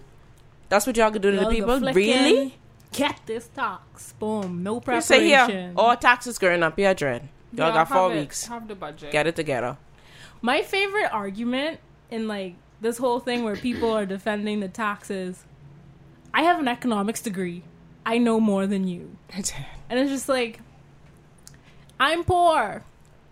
That's what y'all could do to the Y'all go people, really? Get this tax. Boom. No You preparation. say here, all taxes going up. Yeah, dread. Y'all Yeah, got four have it- weeks. Have the budget. Get it together. My favorite argument in like this whole thing where people are defending the taxes. I have an economics degree. I know more than you. And it's just like I'm poor.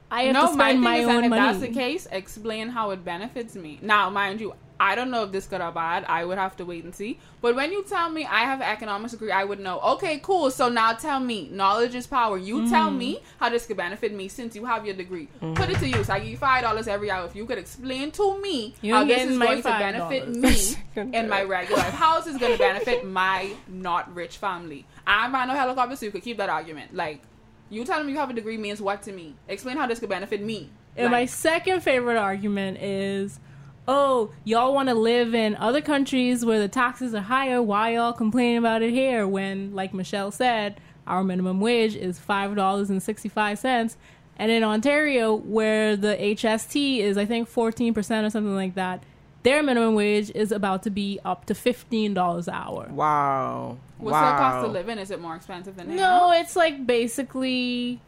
I have no, to my spend thing my is that own if that's the case, explain how it benefits me. Now, mind you, I don't know if this good or bad. I would have to wait and see. But when you tell me I have an economics degree, I would know. Okay, cool. So now tell me, knowledge is power. You tell Mm-hmm. me how this could benefit me since you have your degree. Put it to use. I give you five dollars every hour. If you could explain to me You how this is going to benefit me in my regular life, how is this going to benefit my not rich family? I'm on no helicopter, so you could keep that argument. Like. You telling me you have a degree means what to me? Explain how this could benefit me. And my second favorite argument is, oh, y'all want to live in other countries where the taxes are higher. Why y'all complaining about it here when, like Michelle said, our minimum wage is five dollars and sixty five cents, and in Ontario, where the HST is, I think fourteen percent or something like that, their minimum wage is about to be up to fifteen dollars an hour. Wow. What's wow. the cost of living? Is it more expensive than No, it's like basically.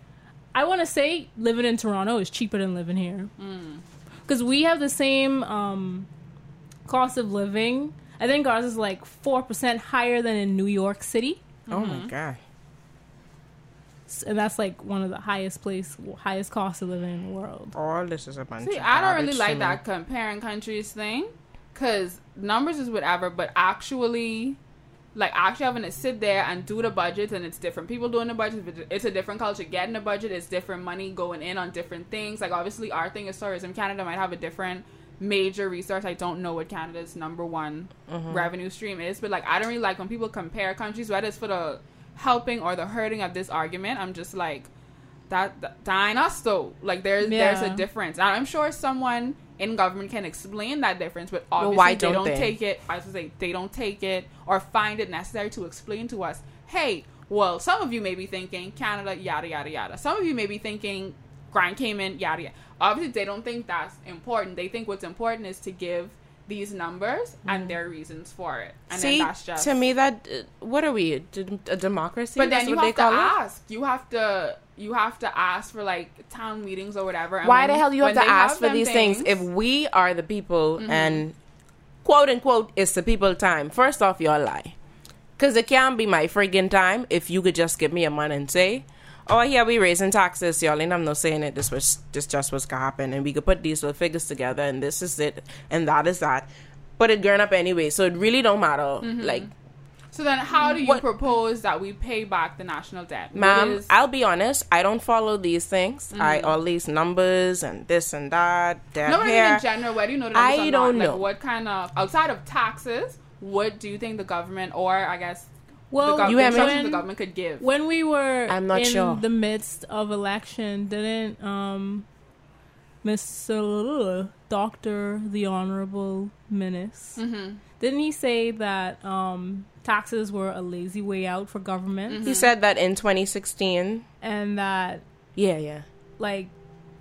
I want to say living in Toronto is cheaper than living here hmm. Because we have the same um, cost of living. I think ours is like four percent higher than in New York City, Oh my god. And that's like one of the highest place, highest cost of living in the world. All this is a bunch. See, of I don't really like that comparing countries thing, because numbers is whatever, but actually, like actually having to sit there and do the budgets, and it's different people doing the budget. It's a different culture. Getting the budget is different money going in on different things. Like obviously, our thing is tourism. Canada might have a different major resource. I don't know what Canada's number one Mm-hmm. revenue stream is, but like I don't really like when people compare countries, whether it's for the helping or the hurting of this argument. I'm just like that, that dying us though. Like there's there's a difference. And I'm sure someone in government can explain that difference, but obviously why they don't don't they? take it. I was gonna say they don't take it or find it necessary to explain to us. Hey, well, some of you may be thinking Canada, yada yada yada. Some of you may be thinking Grand Cayman, yada yada. Obviously, they don't think that's important. They think what's important is to give these numbers and their reasons for it. And. See, then that's just to me, that uh, what are we? a democracy? but then you have to call it? ask. You have to. You have to ask for like town meetings or whatever. And Why when- the hell do you have to ask for these things, if we are the people Mm-hmm. and quote unquote it's the people time? First off, y'all lie. Because it can't be my friggin' time if you could just give me a month and say, oh, yeah, we raising taxes, y'all, and I'm not saying it. This was this just was gonna happen, and we could put these little figures together, and this is it, and that is that. But it going up anyway, so it really don't matter. Mm-hmm. Like, So then, how do you What- propose that we pay back the national debt, ma'am, is- I'll be honest, I don't follow these things. I all these numbers and this and that. That no, but I mean here. in general, where do you know I don't not? know. Like, what kind of outside of taxes? What do you think the government, or I guess Well, the, gov- You the haven't- instructions the government could give? when we were I'm not in sure. the midst of election, didn't um Mr. Doctor the Honorable Minnis. Mm-hmm. Didn't he say that um, taxes were a lazy way out for government, He said that in 2016. and that Yeah, yeah. like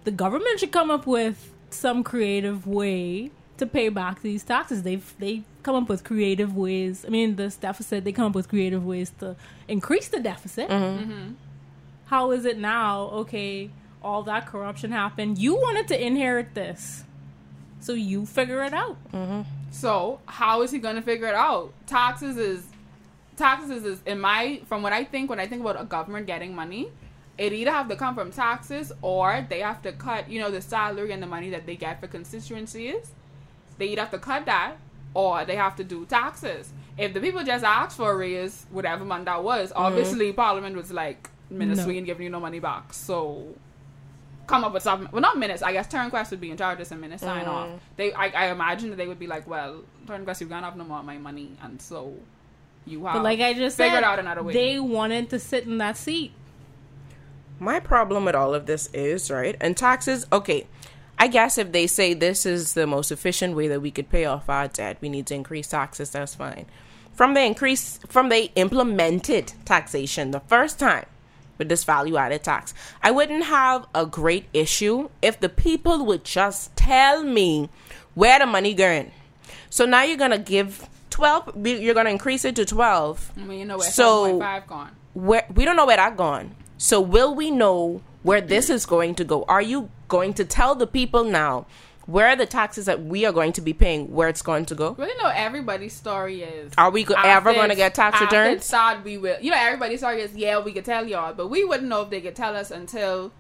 the government should come up with some creative way to pay back these taxes. They've they come up with creative ways. I mean, this deficit they come up with creative ways to increase the deficit. Mm-hmm. Mm-hmm. How is it now? Okay, all that corruption happened. You wanted to inherit this, so you figure it out. Mm-hmm. So how is he going to figure it out? Taxes is taxes is in my from what I think when I think about a government getting money, it either have to come from taxes or they have to cut you know the salary and the money that they get for constituencies. They either have to cut that or they have to do taxes. If the people just asked for a raise, whatever month that was, mm-hmm. obviously Parliament was like, Minister, No. we ain't giving you no money back. So come up with something. Well, not minutes. I guess Turnquest would be in charge of some minutes sign off. Mm. They, I, I imagine that they would be like, well, Turnquest, you've gone up no more of my money, and so you have. But like I just figured said, out another way. they wanted to sit in that seat. My problem with all of this is, right? And taxes, okay. I guess if they say this is the most efficient way that we could pay off our debt, we need to increase taxes, that's fine. From the increase from they implemented taxation the first time with this value added tax, I wouldn't have a great issue if the people would just tell me where the money going. So now you're gonna give twelve you're gonna increase it to twelve I mean, you know where So- 7.5 gone. where we don't know where that gone. So will we know where this is going to go? Are you going to tell the people now where the taxes that we are going to be paying where it's going to go? Really know everybody's story is. Are we go- ever going to get tax returns? started, we will. You know, everybody's story is yeah, we could tell y'all, but we wouldn't know if they could tell us until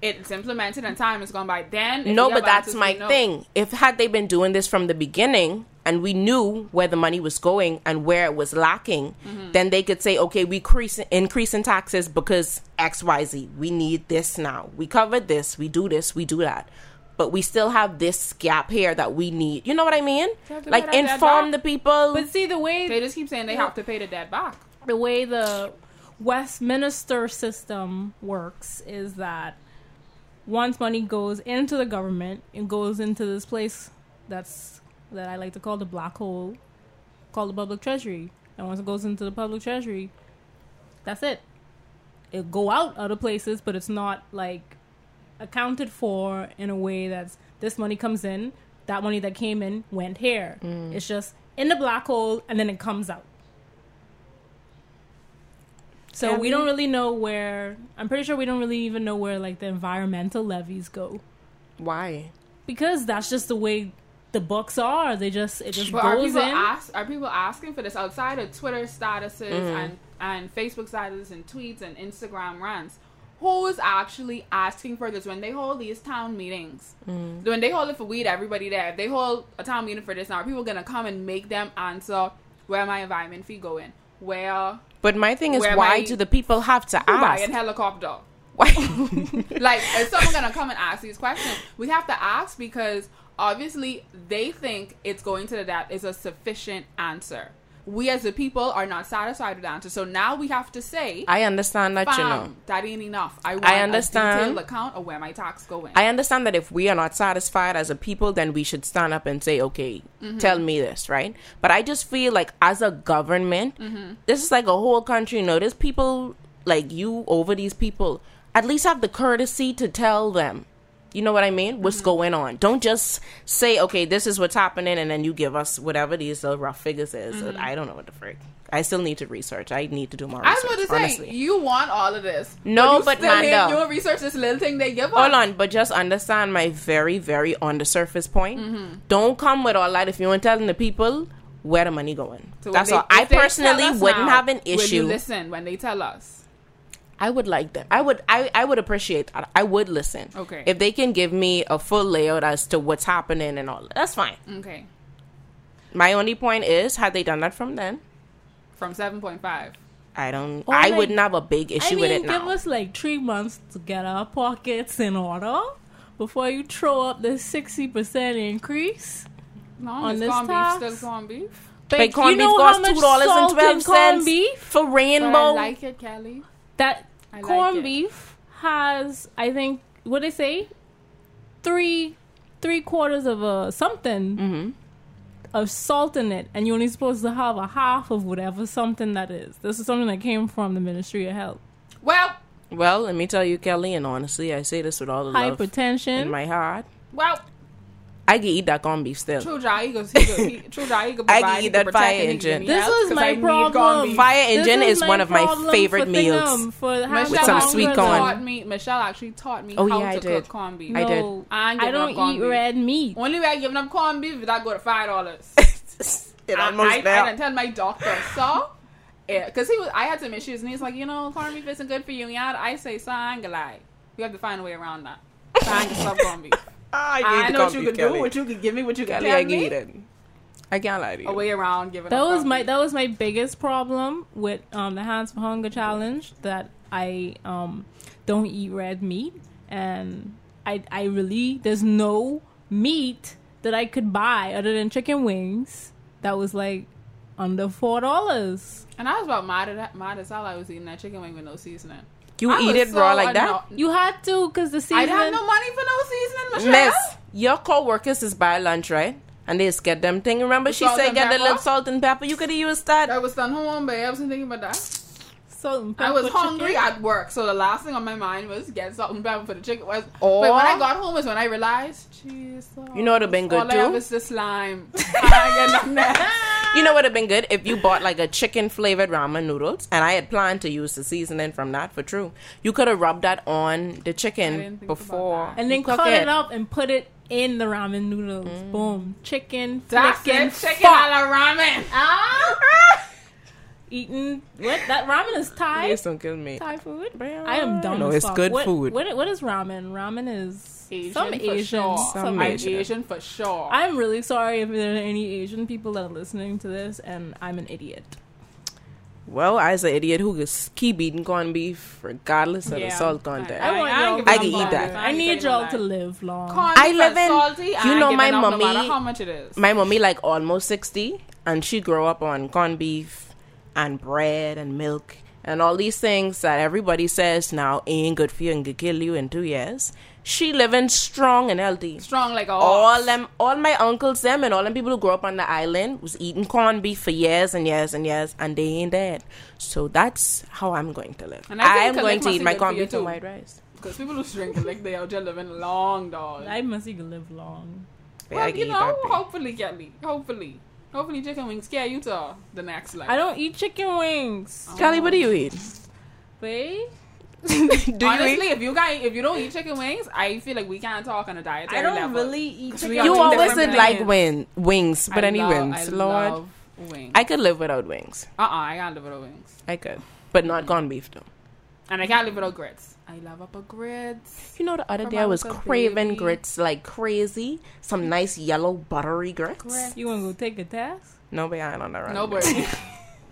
it's implemented and time has gone by. Then No, but that's my know. thing. If had they been doing this from the beginning and we knew where the money was going and where it was lacking, Mm-hmm. then they could say, okay, we increase increase in taxes because X Y Z. We need this now. We covered this. We do this. We do that. But we still have this gap here that we need. You know what I mean? They have to Like pay that debt inform the people. But see the way They just keep saying they have to pay the debt back. the way the Westminster system works is that once money goes into the government, it goes into this place that's that I like to call the black hole, called the public treasury. And once it goes into the public treasury, that's it. It go out other places, but it's not like accounted for in a way that's this money comes in, that money that came in went here. Mm. It's just in the black hole and then it comes out. So Yeah, we we- don't really know where. I'm pretty sure we don't really even know where like the environmental levies go Why? because that's just the way the books are. They just it just But are goes people in. ask? Are people asking for this outside of Twitter statuses Mm-hmm. and and Facebook statuses and tweets and Instagram rants? Who is actually asking for this when they hold these town meetings? Mm. When they hold it for weed, everybody there. If they hold a town meeting for this now, are people gonna come and make them answer where my environment fee going? Where But my thing is, why do the people have to who buy ask? a helicopter? Why? like is someone gonna come and ask these questions we have to ask because obviously they think it's going to the that is a sufficient answer we as the people are not satisfied with the answer so now we have to say I understand that, you know. That ain't enough i want I understand. a detailed account of where my tax going I understand that if we are not satisfied as a people, then we should stand up and say, okay, Mm-hmm. tell me this, right? But I just feel like as a government, Mm-hmm. this is like a whole country, you know, there's people like you over these people. At least have the courtesy to tell them. You know what I mean? What's Mm-hmm. going on? Don't just say, okay, this is what's happening, and then you give us whatever these uh, rough figures is. I don't know what the frick. I still need to research. I need to do more Mm-hmm. I was research. about to say you want all of this. No, you but still ain't Manda- doing research this little thing they give us. Hold on, but just understand my very, very on the surface point. Mm-hmm. Don't come with all that if you ain't telling the people where the money going. So That's they- all. I if they tell personally wouldn't now, have an you issue. listen when they tell us. I would like them. I would. I. I would appreciate that. I would listen. Okay. If they can give me a full layout as to what's happening and all, that's fine. Okay, My only point is, had they done that from then, from seven point five. I don't. Or I like- wouldn't have a big issue I mean, with it give now. us like three months to get our pockets in order before you throw up the sixty percent increase. No, On this corned tax? beef still corned beef. But Like, corned you beef know costs how much two dollars and salt in twelve corned cents beef? for But rainbow. I like it, Kelly. That I corned it. beef has, I think, what they say, three three quarters of a something Mm-hmm. of salt in it, and you're only supposed to have a half of whatever something that is. This is something that came from the Ministry of Health. Well, Well, let me tell you, Kelly, and honestly, I say this with all the love in my heart. well, I can eat that corned beef still. True Jai, he goes, he goes, True Jai, he could I can eat could that protect, fire and he engine. This help, is 'cause my I need problem. beef. Fire This engine is my one of my favorite for meals. Thingum, For Michelle having With some actually sweet corn. taught me. Michelle actually taught me Oh, how yeah, I to did. cook corned beef. I did. No, I ain't I don't eat beef. red meat. Only way I giving up corned beef is I go to five dollars. it I, almost I, I there. didn't tell my doctor, so yeah, because he was. I had some issues, and he's like, you know, corned beef isn't good for you. And I say, so I ain't gonna lie. You have to find a way around that. So I ain't gonna stop corned beef. Can I eat the know what you beef, could Kelly. do, what you could give me, what you could Kelly, tell I can me. it. I can't lie to you. A way around giving That up was corned my that was my biggest problem with um, the Hands for Hunger challenge that I um, don't eat red meat and I I really there's no meat that I could buy other than chicken wings that was like under four dollars. And I was about mad at mad as hell. I was eating that chicken wing with no seasoning. You I eat was it raw so like that? You had to because the season. I didn't have no money for no seasoning, Michelle. Miss, your co-workers is buy lunch, right? And they just get them thing. Remember The she said and get the little salt and pepper. You could have used that. I was done home, but I wasn't thinking about that. salt and I was hungry chicken. at work, so the last thing on my mind was get salt and pepper for the chicken. Was Or- but when I got home is when I realized, Jesus, You know what'd have been good, all I have too? is the slime. I ain't get nothing else. You know what would have been good if you bought like a chicken flavored ramen noodles, and I had planned to use the seasoning from that for true. You could have rubbed that on the chicken before and then cut it. up and put it in the ramen noodles. Mm. Boom, chicken, That's flicking, it. Chicken fuck. a la ramen. Ah! Eating what? That ramen is Thai. Please don't kill me. Thai food. Bruh. I am dumb. No, as it's fuck. good What- food. What, what is ramen? Ramen is Asian some for Asian. sure. Some I'm Asian. Asian. for sure. I'm really sorry if there are any Asian people that are listening to this, and I'm an idiot. Well, I was an idiot who could keep eating corned beef regardless of Yeah. the salt content. I- I want I y'all. I can eat that. I need y'all to live long. Corned I live in- salty. you know my giving up No how much it is. My mommy like almost sixty, and she grew up on corned beef and bread and milk and all these things that everybody says now ain't good for you and could kill you in two years. She living strong and healthy. Strong like a All them, all my uncles, them, and all them people who grew up on the island was eating corned beef for years and years and years, and they ain't dead. So that's how I'm going to live. And I I am going to eat my good for corned beef and white rice. Because people who drink like they are just living long, dog. I must you can live long. Yeah, well, I can you eat know, that thing. hopefully, Kelly. Hopefully. Hopefully chicken wings Yeah, you to the next level. I don't eat chicken wings. Oh. Kelly, what do you eat? Wait, do you Honestly, eat? if you guys, if you don't eat chicken wings, I feel like we can't talk on a diet. I don't level. really eat chicken. We You always did like things. win, wings, but I any love- wings, I Lord. love wings. I could live without wings. uh uh I can't live without wings, I could, but not gone beef though. and I can't live without grits. I love up a grits. You know, the other From day I was craving Baby. grits like crazy. Some nice yellow buttery grits. Grits. You want to go take a test? No, but I don't know. right Nobody.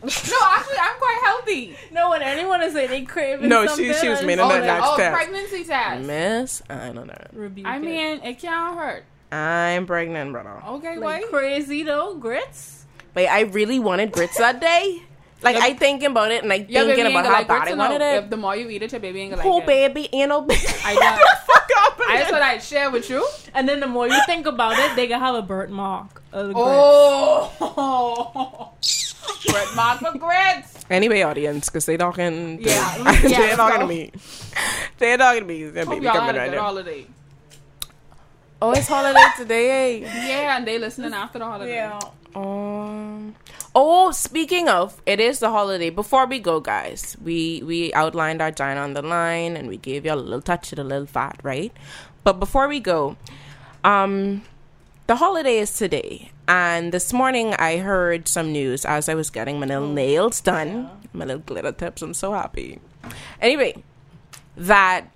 No, actually, I'm quite healthy. No, when anyone is say they craving No, she- something, she was I meaning just Oh, that like, next oh test. pregnancy test. Miss, I don't know. rebuke I mean, it can't hurt. I'm pregnant, brother. Okay, like wait. crazy though grits. But I really wanted grits that day. Like Yep. I thinking about it and like Your thinking ain't about how like bad I wanted it. If the more you eat it, your baby ain't gonna Poor like it. baby, ain't no baby. I don't- fuck up. I just thought I'd share with you. And then the more you think about it, they can have a birthmark of the. Oh, Grit mark for grits. Anyway, audience, because they talking. To, Yeah. they're Yeah, talking to me. They're talking to me. Their Hope baby y'all coming had a right good now. holiday. Oh, it's holiday today. Yeah, and they listening after the holiday. Yeah. Um. Oh, speaking of, it is the holiday. Before we go, guys, we we outlined our giant on the line, and we gave you a little touch of the little fat, right? But before we go, um, the holiday is today, and this morning I heard some news as I was getting my little nails done, my little glitter tips. I'm so happy. Anyway, that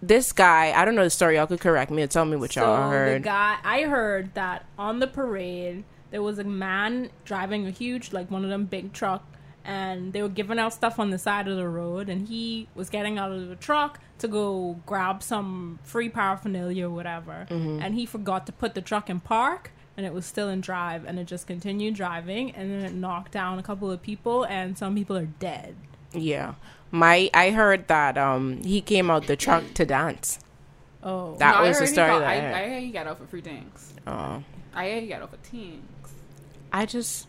this guy, I don't know the story. Y'all could correct me or tell me what So y'all heard. the guy, I heard that on the parade there was a man driving a huge, like one of them big truck, and they were giving out stuff on the side of the road, and he was getting out of the truck to go grab some free paraphernalia or whatever, Mm-hmm. and he forgot to put the truck in park. And it was still in drive, and it just continued driving, and then it knocked down a couple of people, and some people are dead. Yeah. My I heard that um he came out the truck to dance. Oh, That No, was the heard he story got- that I I, heard. I hear he got out for free things. Oh, I hear he got out for teens. I just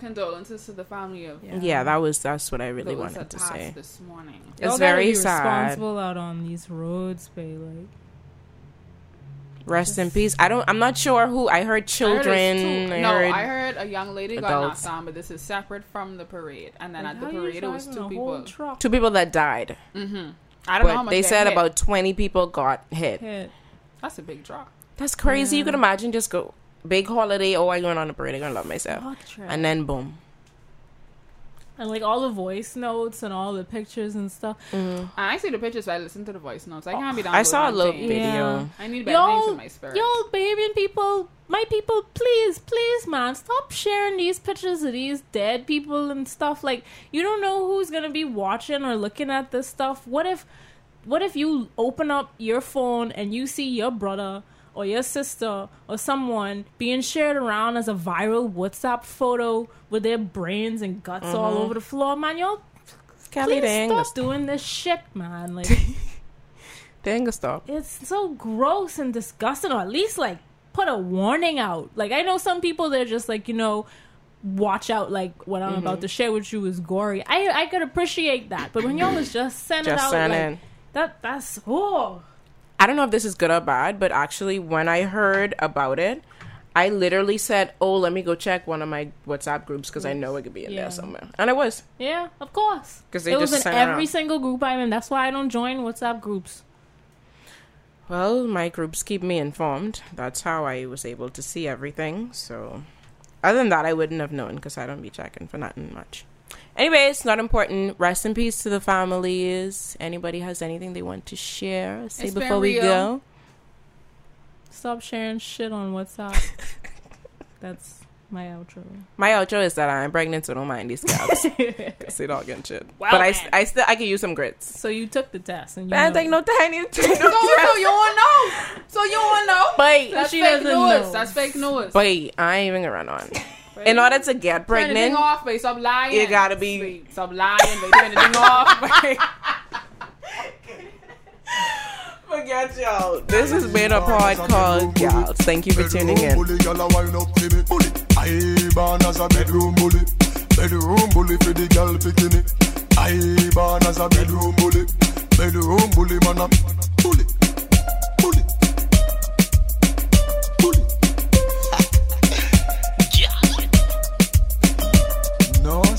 Condolences to the family of Yeah. yeah. that was that's what I really wanted to say. this morning. It's Y'all very be sad. Responsible out on these roads, babe. Like, Rest in peace. I don't. I'm not sure who. I heard I heard children. two- I no, heard, I heard a young lady got adults. knocked down, but this is separate from the parade. And then like, at the parade, it was two people. truck two people that died, Mm-hmm. I don't know how much they said hit. about 20 people got hit. hit. That's a big drop. That's crazy. You can imagine just go big holiday. Oh, I'm going on a parade. I'm gonna love myself, and then boom. And like all the voice notes and all the pictures and stuff. And I see the pictures, but I listen to the voice notes. I can't be down. I saw a little video. Yeah. I need better things Yo, in my spirit. yo, baby and people, my people, please, please, man, stop sharing these pictures of these dead people and stuff. Like, you don't know who's gonna be watching or looking at this stuff. What if, what if you open up your phone and you see your brother or your sister or someone being shared around as a viral WhatsApp photo with their brains and guts all mm-hmm. over the floor, man? Y'all, Kelly, please stop doing this shit, man. Like. they ain't gonna stop. it's so gross and disgusting or at least like put a warning out like i know some people they're just like you know watch out like what i'm about mm-hmm. to share with you is gory i i could appreciate that but when y'all was just sending Just out like, that that's oh I don't know if this is good or bad, but actually, when I heard about it, I literally said, "Oh, let me go check one of my WhatsApp groups because I know it could be in Yeah. there somewhere." And it was. yeah of course. Because it was in every out. single group i'm in that's why i don't join whatsapp groups Well, my groups keep me informed. That's how I was able to see everything. So, other than that, I wouldn't have known because I don't be checking for nothing much. Anyways, not important. Rest in peace to the families. Anybody has anything they want to share? Say It's been before we go. stop sharing shit on whatsapp that's my outro My outro is that I'm pregnant, so don't mind these scabs. Cause they all getting shit. Well but I, then. I still I can use some grits. so you took the test and you Man, know. take no tiny. so, so you won't know. So you won't know. But That's she fake doesn't news. know. That's fake news. but I ain't even gonna run on. In order to get Turn the thing pregnant, off, babe. Stop lying. you gotta be- Babe, Stop lying, babe. Turn the thing off. forget y'all. This has been a pod called Gals. Thank you for tuning in. Bully, gyal a wine up to me. Bully. I born as a bedroom bully. Bedroom bully for the girl bikini. I born as a bedroom bully. Bedroom bully man. a- No.